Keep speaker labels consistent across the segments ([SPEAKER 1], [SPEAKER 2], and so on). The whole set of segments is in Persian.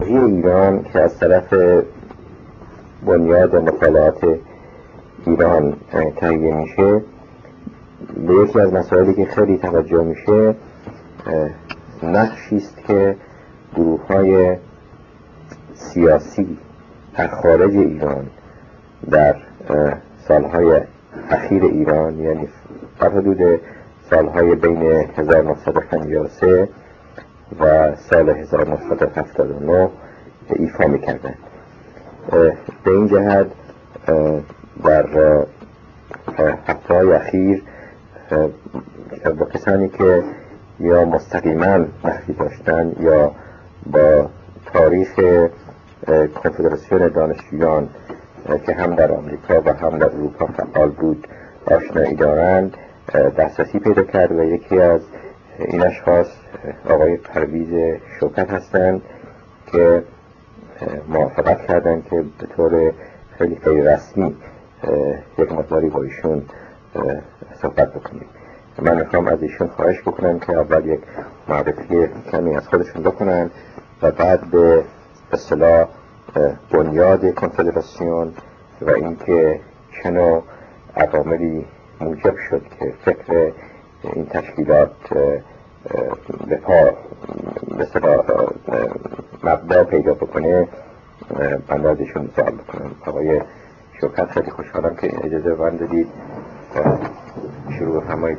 [SPEAKER 1] ایران که از طرف بنیاد مطالعات ایران تهیه میشه به یکی از مسائلی که خیلی توجه میشه نقشی است که گروه های سیاسی در خارج ایران در سالهای اخیر ایران یعنی در حدود سالهای بین 1953 و سال 1979 ایفا می‌کردن. به این جهت در هفته های اخیر با کسانی که یا مستقیما نخی داشتن یا با تاریخ کنفدراسیون دانشجویان که هم در آمریکا و هم در اروپا فعال بود آشنایی دارند دسترسی پیدا کرد و یکی از این اشخاص آقای پرویز شوکت هستند که موافقت کردن که به طور خیلی خیلی رسمی یک مقداری با ایشون صحبت بکنیم. من می‌خوام از ایشون خواهش بکنم که اول یک معرفی کمی از خودشون بکنن و بعد به اصطلاح بنیاد کنفدراسیون و اینکه چه نوع عواملی موجب شد که فکر این تشکیلات به پا مبدا پیدا بکنه بنده ازشون سوال بکنم آقای شوکت خیلی خوشحالم که اجازه بند دادید شروع بفرمایید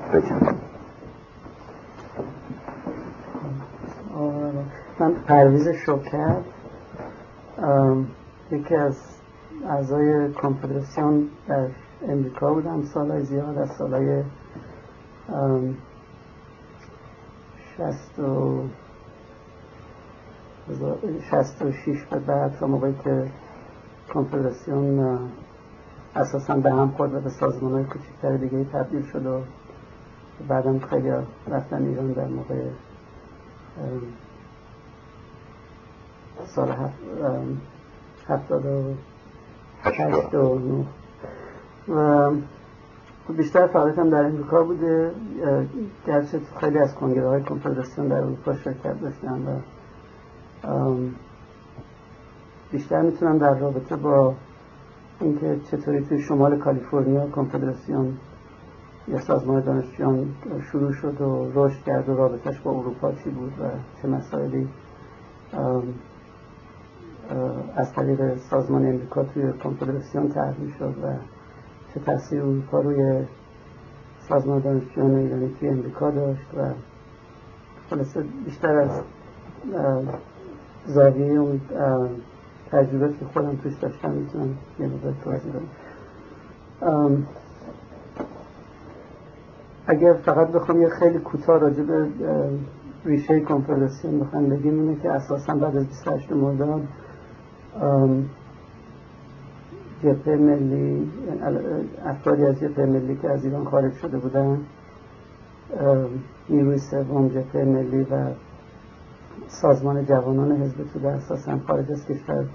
[SPEAKER 2] من پرویز شوکت یکی از اعضای کنفدراسیون در امریکا بودم. سالهای زیاد از سالهای شست و شست و شیش به بعد تا موقعی که کنفدراسیون اساسا به هم خورد و به سازمان های کچکتر دیگه تبدیل شد و بعدم خیلی رفتن ایران در موقع سال هفتاد و هشت و و بیشتر فعالیتم در امریکا بوده گرچه خیلی از کنگره های کنفدراسیون در اروپا شرکت داشتم و بیشتر می‌تونم در رابطه با اینکه چطوری توی شمال کالیفرنیا کنفدراسیون یا سازمان دانشجویان شروع شد و رشد کرد و رابطش با اروپا چی بود و چه مسائلی از طریق سازمان امریکا توی کنفدراسیون تحلیل شد و تاثیر اروپا روی سازمان دانشجویان ایرانی توی امریکا داشت و خلاصه بیشتر از زاویه اون تجربه که خودم توش داشتم می‌تونم یه مقدار توضیح بدم. اگر فقط بخوام یه خیلی کوتاه راجع به ریشه کنفدراسیون بخوام بگیم اینه که اساسا بعد از 28 مرداد جبهه ملی افرادی از جبهه ملی که از ایران خارج شده بودن نیروی سوم جبهه ملی و سازمان جوانان حزب توده اساسا خارج از کشور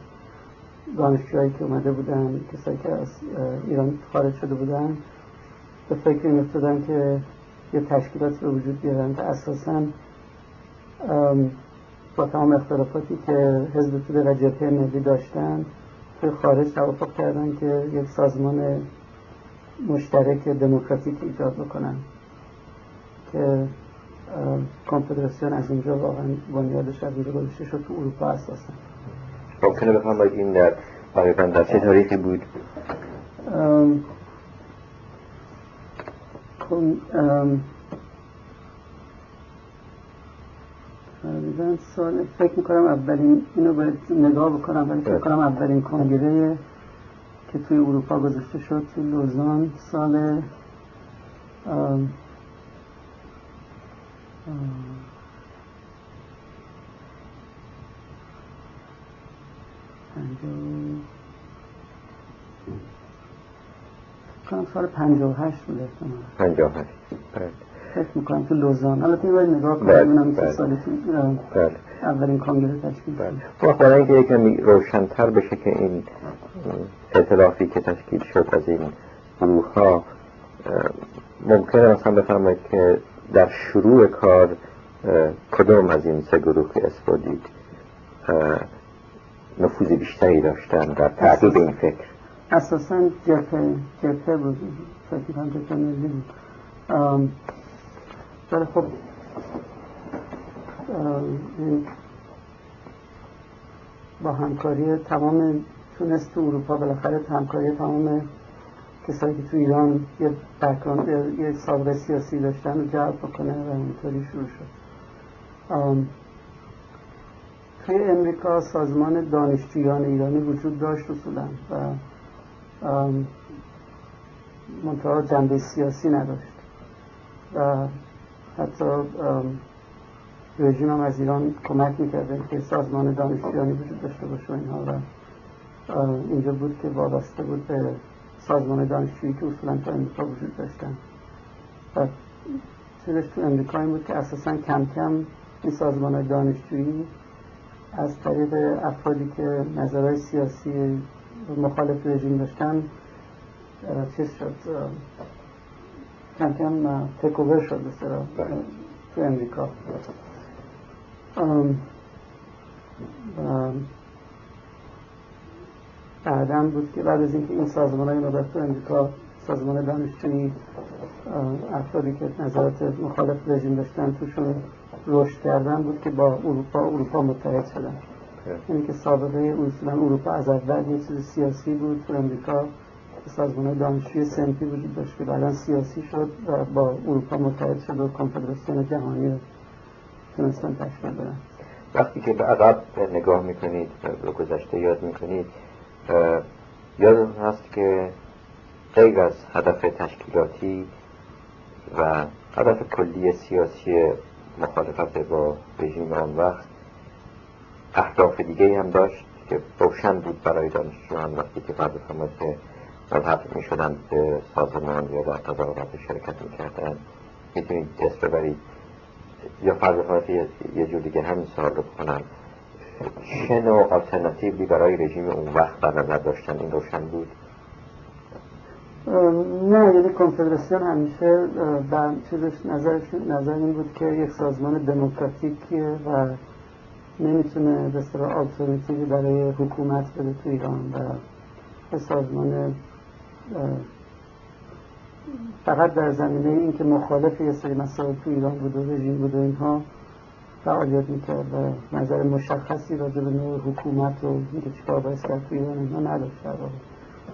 [SPEAKER 2] دانشجوهایی که اومده بودن کسایی که از ایران خارج شده بودن به فکر این افتادن که یه تشکیلات به وجود بیارن که اساسا با تمام اختلافاتی که حزب توده و جبهه ملی داشتن توی خارج توافق کردن که یک سازمان مشترک دموکراتیک ایجاد بکنن که کنفدراسیون از اینجا واقعا بنیادش از اینجا گذاشته شد تو اروپا اساسا.
[SPEAKER 1] ممکنه بفهم این در تقریبا در چه تاریخی بود؟
[SPEAKER 2] تقریبا سال فکر می‌کنم اولین اینو باید نگاه بکنم ولی فکر کنم اولین کنگره که توی اروپا گذاشته شد توی لوزان سال آم کنم سال پنجاه و هشت بود احتمال
[SPEAKER 1] پنجاه هشت.
[SPEAKER 2] فکر می‌کنم تو لوزان. حالا توی باید نگاه کنم ببینم که سال اولین کانگره تشکیل
[SPEAKER 1] شد برای اینکه یکمی روشنتر بشه که این اعتلافی که تشکیل شد از این گروه ها ممکنه مثلا بفرمایید که در شروع کار کدوم از این سه گروه که اسم نفوذ بیشتری داشتن در تعقیب این فکر؟
[SPEAKER 2] اساسا جبهه جبهه بود. فکر هم جبهه ملی بود. ولی خب با همکاری تمام تونست تو اروپا بالاخره همکاری تمام کسایی که تو ایران یه بکراند یه سابقه سیاسی داشتن رو جلب بکنه و اینطوری شروع شد. توی امریکا سازمان دانشجویان ایرانی وجود داشت اصولا و منتها جنبه سیاسی نداشت. و حتی رژیم هم از ایران کمک می‌کرده که سازمان دانشجویانی وجود داشته باشه اینها و اینجا بود که وابسته بود به سازمان دانشجویی که اصولا تو امریکا وجود داشتن. و چیزش تو امریکا این بود که اساسا کم کم این سازمان دانشجویی از طریق افرادی که نظرهای سیاسی مخالف رژیم داشتن چیز شد. کم کم تکوور شد بله. تو امریکا. بعدا بود که بعد از اینکه این سازمان های نوبت تو امریکا سازمان دانشجویی افرادی که نظرات مخالف رژیم داشتن توشون رشد کردن بود که با اروپا اروپا متحد شدن. یعنی که سابقه اصولا اروپا از اول یه چیز سیاسی بود تو امریکا. سازمان دانشجوی سنفی وجود داشت که بعدا سیاسی شد و با اروپا متحد شد و کنفدراسیون جهانی رو تونستن تشکیل بدن.
[SPEAKER 1] وقتی که به عقب نگاه می‌کنید به گذشته یاد می‌کنید یاد هست که غیر از هدف تشکیلاتی و هدف کلی سیاسی مخالفت با رژیم آن وقت اهداف دیگه هم داشت که روشن بود برای دانشجویان وقتی که فرماد که ملحق می شدن به سازمان یا در تظاهرات شرکت می کردن می‌تونید دست ببرید. یا فرض یه جور دیگه همین سوال رو کنم چه نوع آلترناتیوی برای رژیم اون وقت در نظر این روشن بود؟
[SPEAKER 2] نه یعنی کنفدراسیون همیشه در چیزش نظرش نظر این بود که یک سازمان دموکراتیکیه و نمی‌تونه به صورت آلترناتیوی برای حکومت بده تو ایران و سازمان فقط در زمینه اینکه مخالف یه سری مسائل تو ایران بود و رژیم بود و اینها فعالیت می‌کرد و نظر مشخصی راجع به نوع حکومت و اینکه چیکار باید کرد تو ایران اینها نداشت در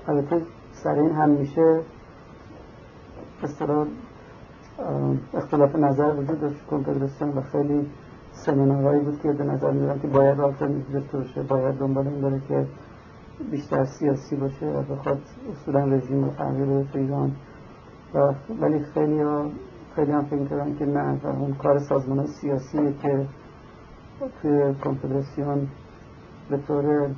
[SPEAKER 2] البته سر این همیشه اصطلاح اختلاف نظر وجود داشت کنفدراسیون و خیلی سمینارهایی بود که به نظر میدن که باید آلترناتیو باشه باید دنبال این داره که بیشتر سیاسی باشه و بخواد اصولا رژیم رو تغییر بده تو ایران. و ولی خیلی ها خیلی هم فکر کردن که نه و اون کار سازمان سیاسیه که توی کنفدراسیون به طور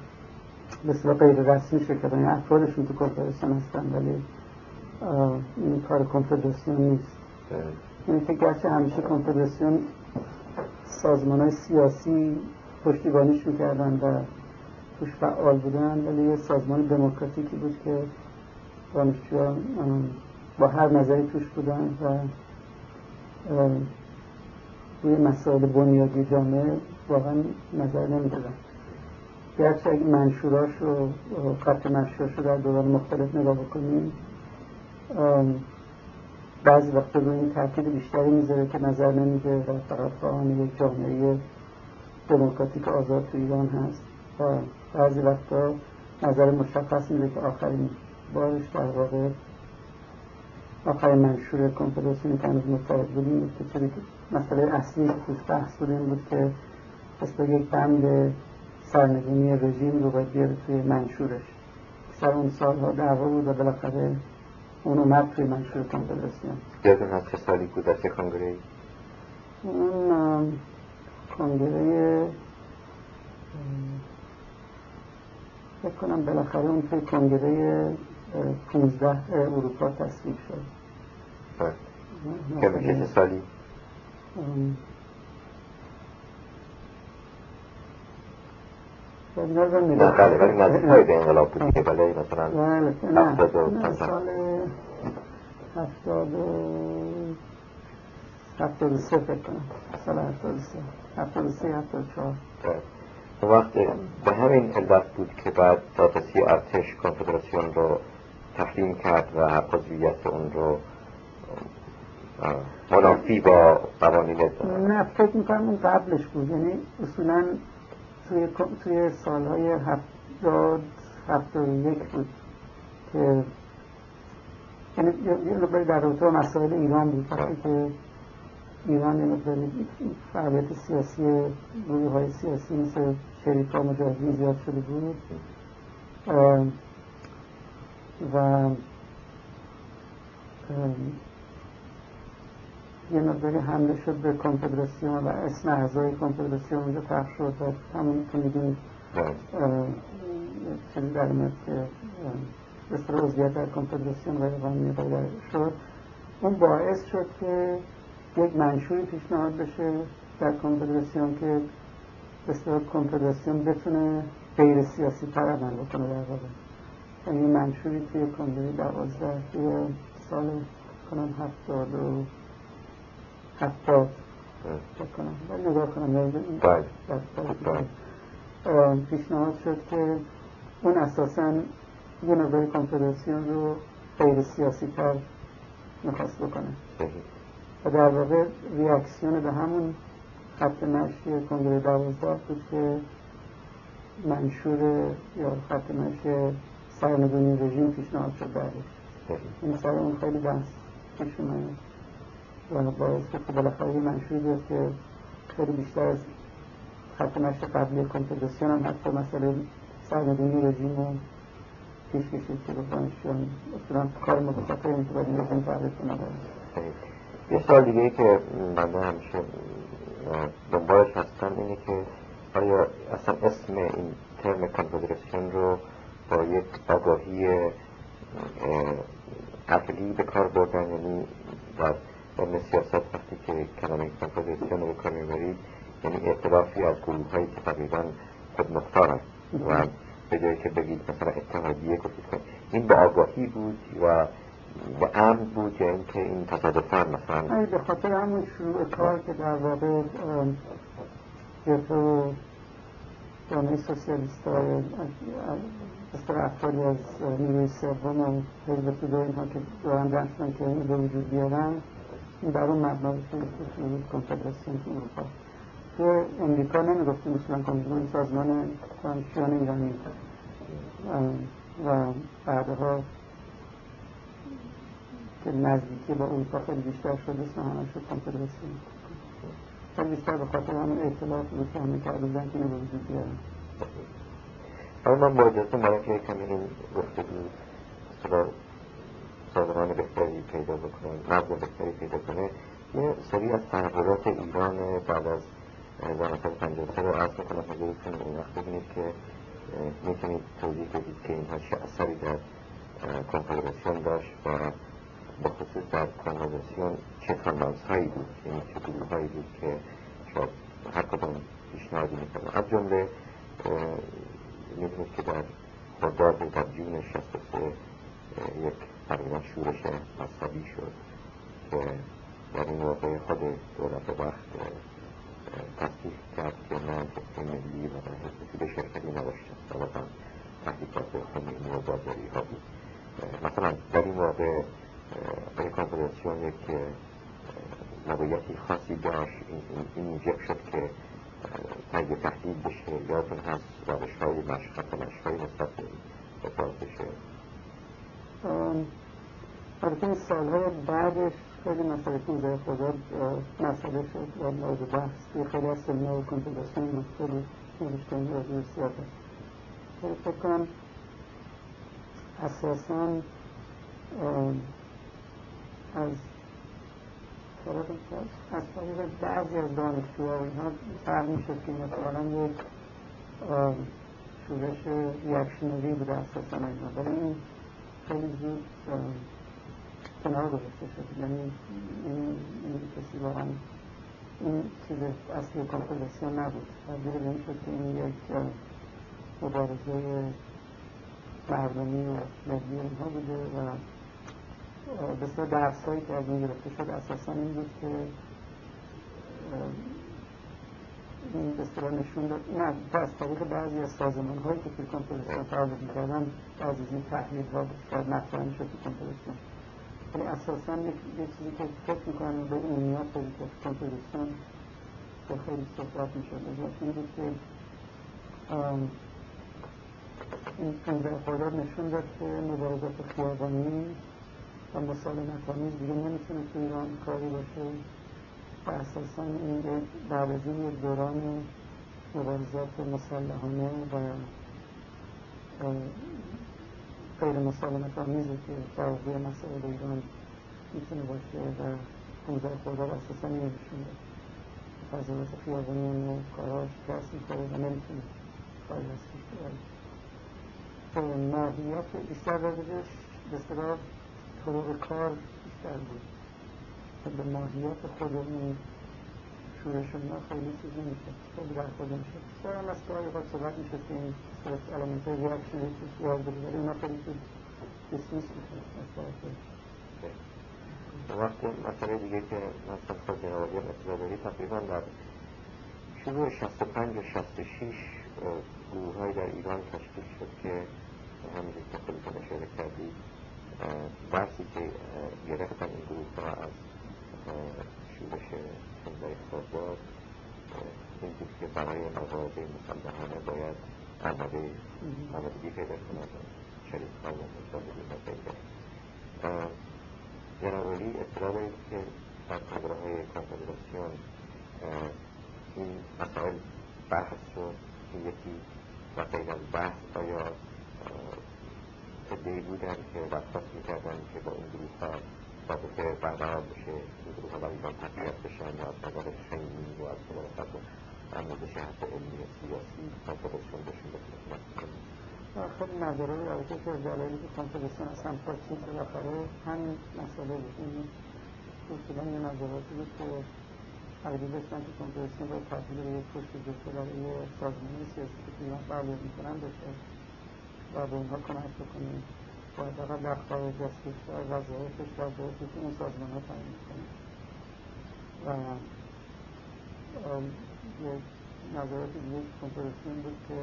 [SPEAKER 2] مثل غیر رسمی شرکت یعنی افرادشون تو کنفدراسیون هستن ولی این کار کنفدراسیون نیست. یعنی که گرچه همیشه کنفدراسیون سازمان های سیاسی پشتیبانیش می‌کردن و توش فعال بودن ولی یه سازمان دموکراتیکی بود که دانشجویان با هر نظری توش بودن و روی مسائل بنیادی جامعه واقعا نظر نمی‌دادن. گرچه اگه منشوراش رو خط منشوراش رو در دوران مختلف نگاه بکنیم بعضی وقتا روی تاکید بیشتری می‌ذاره که نظر نمیده و فقط خواهان یک جامعه دموکراتیک آزاد تو ایران هست. و بعضی وقتا نظر مشخص میده که آخرین بارش در واقع آخرین منشور کنفدراسیون که هنوز متحد بودیم بود که چیزی مسئله اصلی توش بحث بود این بود که مثل یک بند سرنگونی رژیم رو باید بیاره توی منشورش سر اون سالها دعوا بود و بالاخره اون اومد توی منشور کنفدراسیون
[SPEAKER 1] یادون از چه سالی بود از چه کنگره؟
[SPEAKER 2] اون کنگره فکر کنم بالاخره اون توی کنگره 15 اروپا تصویب شد.
[SPEAKER 1] که میشه چه سالی؟ نه بله ولی نزدیک های به انقلاب بود که بله مثلا هفتاد و
[SPEAKER 2] سال هفتاد و هفتاد و سه فکر کنم. سال هفتاد و سه هفتاد و سه هفتاد و چهار.
[SPEAKER 1] وقت به همین علت بود که بعد دادرسی ارتش کنفدراسیون رو تحریم کرد و عضویت اون رو منافی با قوانین
[SPEAKER 2] نه فکر می‌کنم اون قبلش بود. یعنی اصولا توی, توی سالهای هفتاد هفتاد یک بود که یعنی یه در رابطه مسائل ایران بود. وقتی که ایران مقداری فعالیت سیاسی روی های سیاسی مثل شریف ها مجاهدین زیاد شده بود. و یه مقداری حمله شد به کنفدراسیون و اسم اعضای کنفدراسیون اونجا پخش شد و همون که می‌دونید چیزی در میاد که بسیار عضویت در کنفدراسیون غیر قانونی شد. اون باعث شد که یک منشوری پیشنهاد بشه در کنفدراسیون که بسیار کنفدراسیون بتونه غیر سیاسی تر عمل بکنه در واقع. یعنی منشوری توی کنگره دوازده توی سال کنم هفتاد و هفتاد کنم. ولی نگاه کنم. پیشنهاد شد که اون اساسا یه نظر کنفدراسیون رو غیر سیاسی تر می‌خواست بکنه. و در واقع ریاکسیون به همون خط نشی کنگره دوازده بود که منشور یا خط نشی سرنگونی رژیم پیشنهاد شد بعدش این سر اون خیلی بحث پیش اومد. و باعث که بالاخره یه منشوری بیاد که خیلی بیشتر از خط نشر قبلی کنفدراسیون هم حتی مسئله سرنگونی رژیم رو پیش کشید که دانشجویان اصولا کار ما به خاطر اینکه باید این رژیم تغییر کنه
[SPEAKER 1] یه سال دیگه ای که من همیشه دنبالش هستم اینه که آیا اصلا اسم این ترم کنفدراسیون رو با یک آگاهی عقلی به کار بردن؟ یعنی در علم سیاست وقتی که کلمه کنفدراسیون رو کار می‌برید یعنی اعتلافی از گروه هایی که تقریبا خود مختار و به جایی که بگید مثلا اتحادیه کنید این به آگاهی بود و به امن بود یا اینکه این تصادفا مثلا
[SPEAKER 2] به خاطر همون شروع کار که در واقع جبهه جامعه سوسیالیست های افرادی از نیروی سوم و حزب توده اینها که دارن رفتن که این به وجود بیارن این بر اون مبنا بود کنفدراسیون تو اروپا. تو امریکا نمی‌گفتیم اصولا کنفدراسیون سازمان دانشجویان ایرانی. و بعدها که نزدیکی با اروپا خیلی بیشتر شد اسم همه شد کنفدراسیون خیلی بیشتر به خاطر همون اعتلاف بود که همه کرده بودن که به وجود بیارن
[SPEAKER 1] اما من با اجازه برای که کمی این گفته بود مثلا سازمان بهتری پیدا بکنه نظم بهتری پیدا کنه. یه سری از تحولات ایران بعد از 1953 رو عرض می‌کنم. حضورتون اون وقت ببینید که می‌تونید توضیح بدید که اینها چه اثری در کنفدراسیون داشت و به خصوص در کنفدراسیون چه تندانس هایی بود یعنی چه گروه هایی بود که شاید هر کدوم پیشنهادی می‌کنه از جمله می‌دونید که در خرداد در جون 63 یک تقریبا شورش مذهبی شد که در این واقع خود دولت وقت تصدیق کرد که من حزب ملی و در حزب به شرکتی نداشتم طبعا تحقیقات خمینی و بازاری ها بود مثلا در این واقع برای کنفدراسیون یک موقعیتی خاصی داشت این موجب شد که تهیه تحلیل بشه یادتون هست روش های مشخص و مشخص های نسبت به بشه
[SPEAKER 2] البته این سالهای بعدش خیلی مسئله پونزه خدا مسئله شد و مورد بحث توی خیلی از سمینار مسئله نوشته این راجع سیاست فکر کنم اساسا از طرف از طریق بعضی از دانشجوها اینها فرق می‌شد که مثلا یک شورش ریاکشنری بوده اساسا اینا ولی این خیلی زود کنار گذاشته شد. یعنی این کسی واقعا این چیز اصلی کنفدراسیون نبود. تبدیل به این شد که این یک مبارزه مردمی و ملی اینها بوده و بسیار درس هایی که از این گرفته شد. اساسا این بود که این به نشون داد. نه از طریق بعضی از سازمان هایی که توی کنفرانسیون فعالیت می‌کردن بعضی از این تحلیل ها شاید مطرح شد توی کنفرانسیون ولی اساسا یک چیزی که فکر می‌کنم به عمومیت که کنفرانسیون به خیلی صحبت می‌شد. این بود که این 15 خرداد نشون داد که مبارزات خیابانی و مسالمت آمیز دیگه نمی‌تونه تو ایران کاری باشه و اساسا این یک دوران مبارزات مسلحانه و غیر مسالمت آمیزه که باقی مسائل ایران می‌تونه باشه و 15 خرداد اساسا نمیشون داد فضایات خیابانی و کاراش کس می‌خوره و نمی‌تونه کاری از پیش ماهیت بیشتر راجبش به صلاح طرق کار بیشتر بود. به ماهیت خود این شورش ما خیلی چیز نمیشه خیلی برخورد نمیشه. بیشتر هم از کاری خود صحبت میشه که این صورت علامت های ریاکشن چیز یاد ولی اونا خیلی چیز دیسمیس میشه از طرف
[SPEAKER 1] وقتی مسئله دیگه که مثلا خود جنابالی اطلاع داری تقریبا در شروع 65 و 66 گروه های در ایران تشکیل شد که همینجور که خودتون اشاره کردی درسی که گرفتن این گروه ها از شورش پنزه خرداد این بود که برای مبارزه مسلحانه باید آماده آمادگی پیدا کنند شریف ها و مسلحانه پیدا جناب علی اطلاع دارید که در کنگره های کنفدراسیون این مسائل بحث شد که یکی و غیر از بحث آیا عدهای بودن که درخواست می‌کردن که با این گروه ها رابطه برقرار بشه این گروه ها برای ایران تقویت بشن و از نظر خیلی و از نظر خط آموزش حتی علمی و سیاسی کنفدراسیون بشون بتونه کنیم
[SPEAKER 2] خیلی نظره رابطه که دلایلی که کنفدراسیون از هم پاچید بالاخره همین مسئله بود. این اصولا یه نظراتی بود که تقریب داشتن که کنفدراسیون باید تبدیل به یک پشت جسته برای سازمان سیاسی که ایران فعالیت می‌کنن بشه و به اونها کمک بکنیم. و فقط در خارج از کشور وظایفش وظایفی که اون سازمان ها تعیین می‌کنه. و نظرات دیگه کنفرانسیون بود که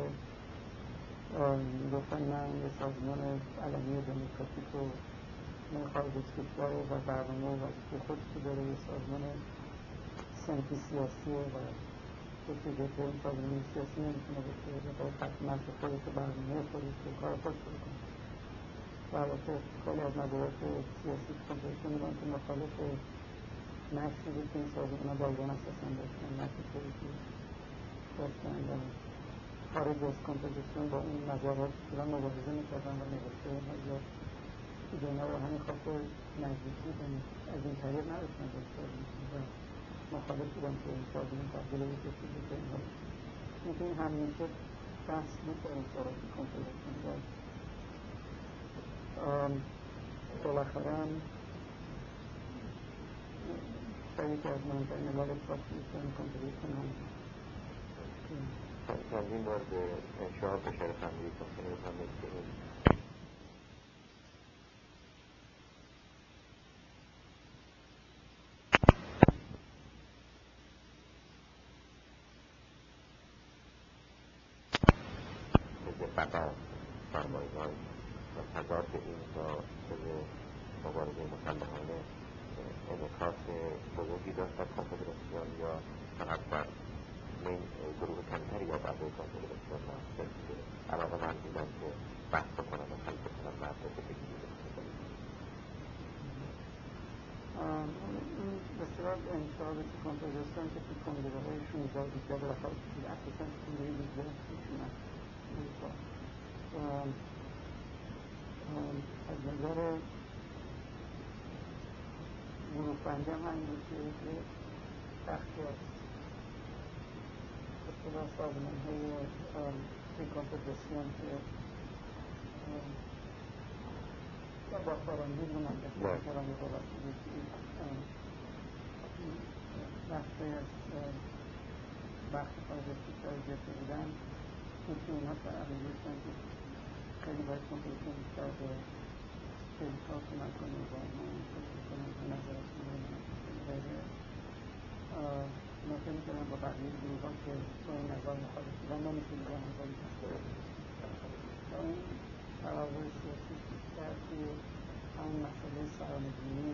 [SPEAKER 2] گفتن من یه سازمان علمی دموکراتیک من خارج از کشور و برنامه و خودش داره یه سازمان سنفی سیاسی و کسی که این سازمان سیاسی نمی‌تونه باشه و باید خدمت خودش و برنامه خودش و کار خودش رو کنه و البته خیلی از نظرات سیاسی کنفرانسیون بودن که مخالف نقشی بود که این سازمان ها باید اساسا داشتن نقش خودشی داشتن و خارج از کنفرانسیون با این نظرات ایران مبارزه می‌کردن و نوشته یا اینا رو همین خاطر نزدیکی از این طریق نداشتن داشتن مخالف بودم که این سازمان تبدیل به کسی که اینها این همیشه بحث در کنفرانسیون و بالاخره هم شاید که از مهمترین علال پاسپورتان کنفرانسیون هم
[SPEAKER 1] چندین بار به انشاء بشر فهمیدی کنفرانسیون هم که بقا فرمایگان و تضاد این با مبارزه مسلحانه انعکاس بزرگی داشت در کنفدراسیون یا فقط بر این گروه کمتری یا بعد کنفدراسیون محصول علاقه من بودن که بحث کنن و حل بکنن و اهداف بگیری
[SPEAKER 2] بسیار انشاء کنفدراسیون که تو کنگره های 16 و 17 بالاخره اساسا کنگره 18 از نظر هم همین بود که از اصطلاح سازمان های ریکانفدراسیون که با خارندی رو منطقه وقت وقت پایدستی سر جسه بودن. چون که اونا سر عقیده داشتن که خیلی باید کن بهشون بیشتر به سرویسها کمک و با اینا فکر کنیم که نظراتشون رو بده مثل می‌کنم با بقیه گروه ها که با این نظر مخالف بودن ما می‌تونیم با این پیش بردیم و این تراوای سیاسی بیشتر توی همون مسئله سرانگینی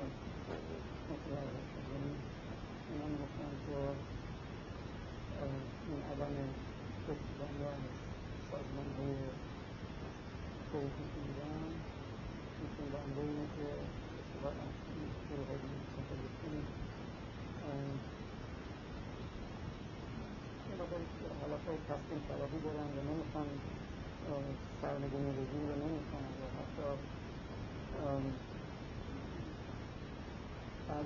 [SPEAKER 2] متوجه شدنی من می‌گفتن با این عدم گفتن و سازمان های توقیفی ایران می‌تونی به اندازه اینه که استفاده از این گروه های دیگه صحبت کنیم این بازار حالت های تصمیم طلبی دارن و نمی‌خوان سرنگونی رژیم رو نمی‌خوان یا حتی از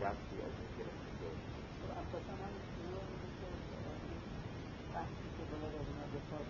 [SPEAKER 2] رفتی از این گرفتی اساسا من بحثی که بالا در اینا دفاع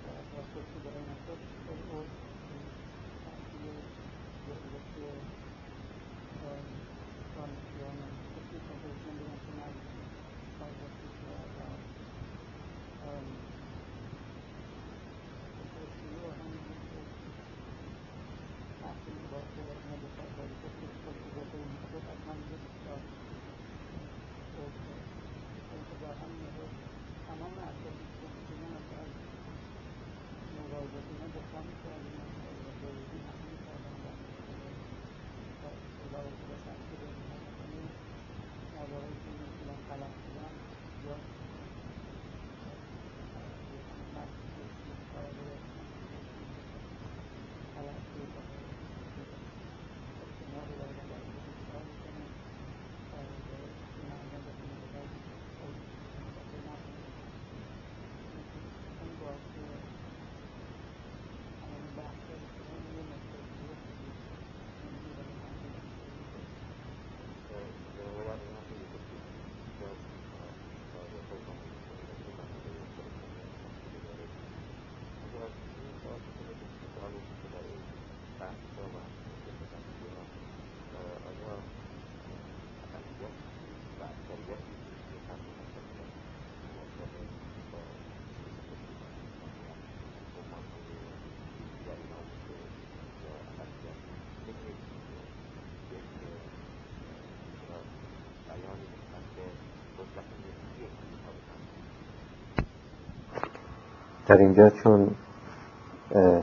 [SPEAKER 2] در
[SPEAKER 1] اینجا چون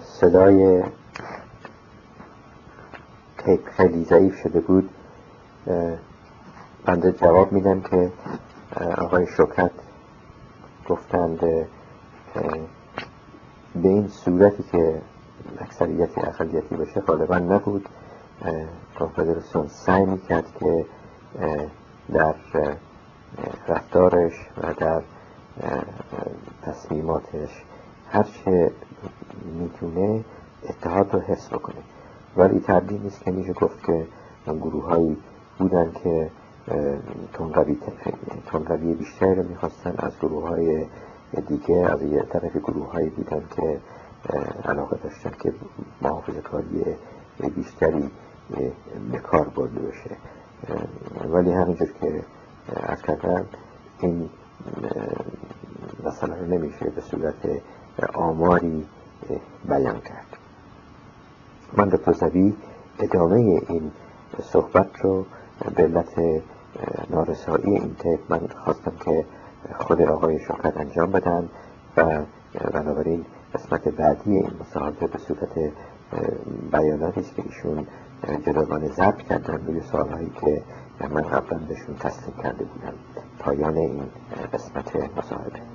[SPEAKER 1] صدای تیپ خیلی ضعیف شده بود. بنده جواب میدم که آقای شکرت گفتند به این صورتی که اکثریت اقلیتی باشه غالبا نبود. کنفدراسیون سعی می‌کرد که در رفتارش و در تصمیماتش هرچه می‌تونه اتحاد رو حفظ بکنه. ولی تردید نیست که میشه گفت که گروه هایی بودن که تنقوی بیشتری رو می‌خواستن از گروه های دیگه از یه طرف گروه هایی بودن که علاقه داشتن که محافظ کاری بیشتری به کار برده بشه. ولی همینجور که از این مثلا نمیشه به صورت آماری بیان کرد. من دکتر ادامه این صحبت رو به علت نارسایی این تیپ من خواستم که خود آقای شوکت انجام بدن و بنابراین قسمت بعدی این مصاحبه به صورت بیاناتی که ایشون جداگانه ضبط کردن روی سالهایی که من قبلا بهشون تسلیم کرده بودم. پایان این قسمت مصاحبه.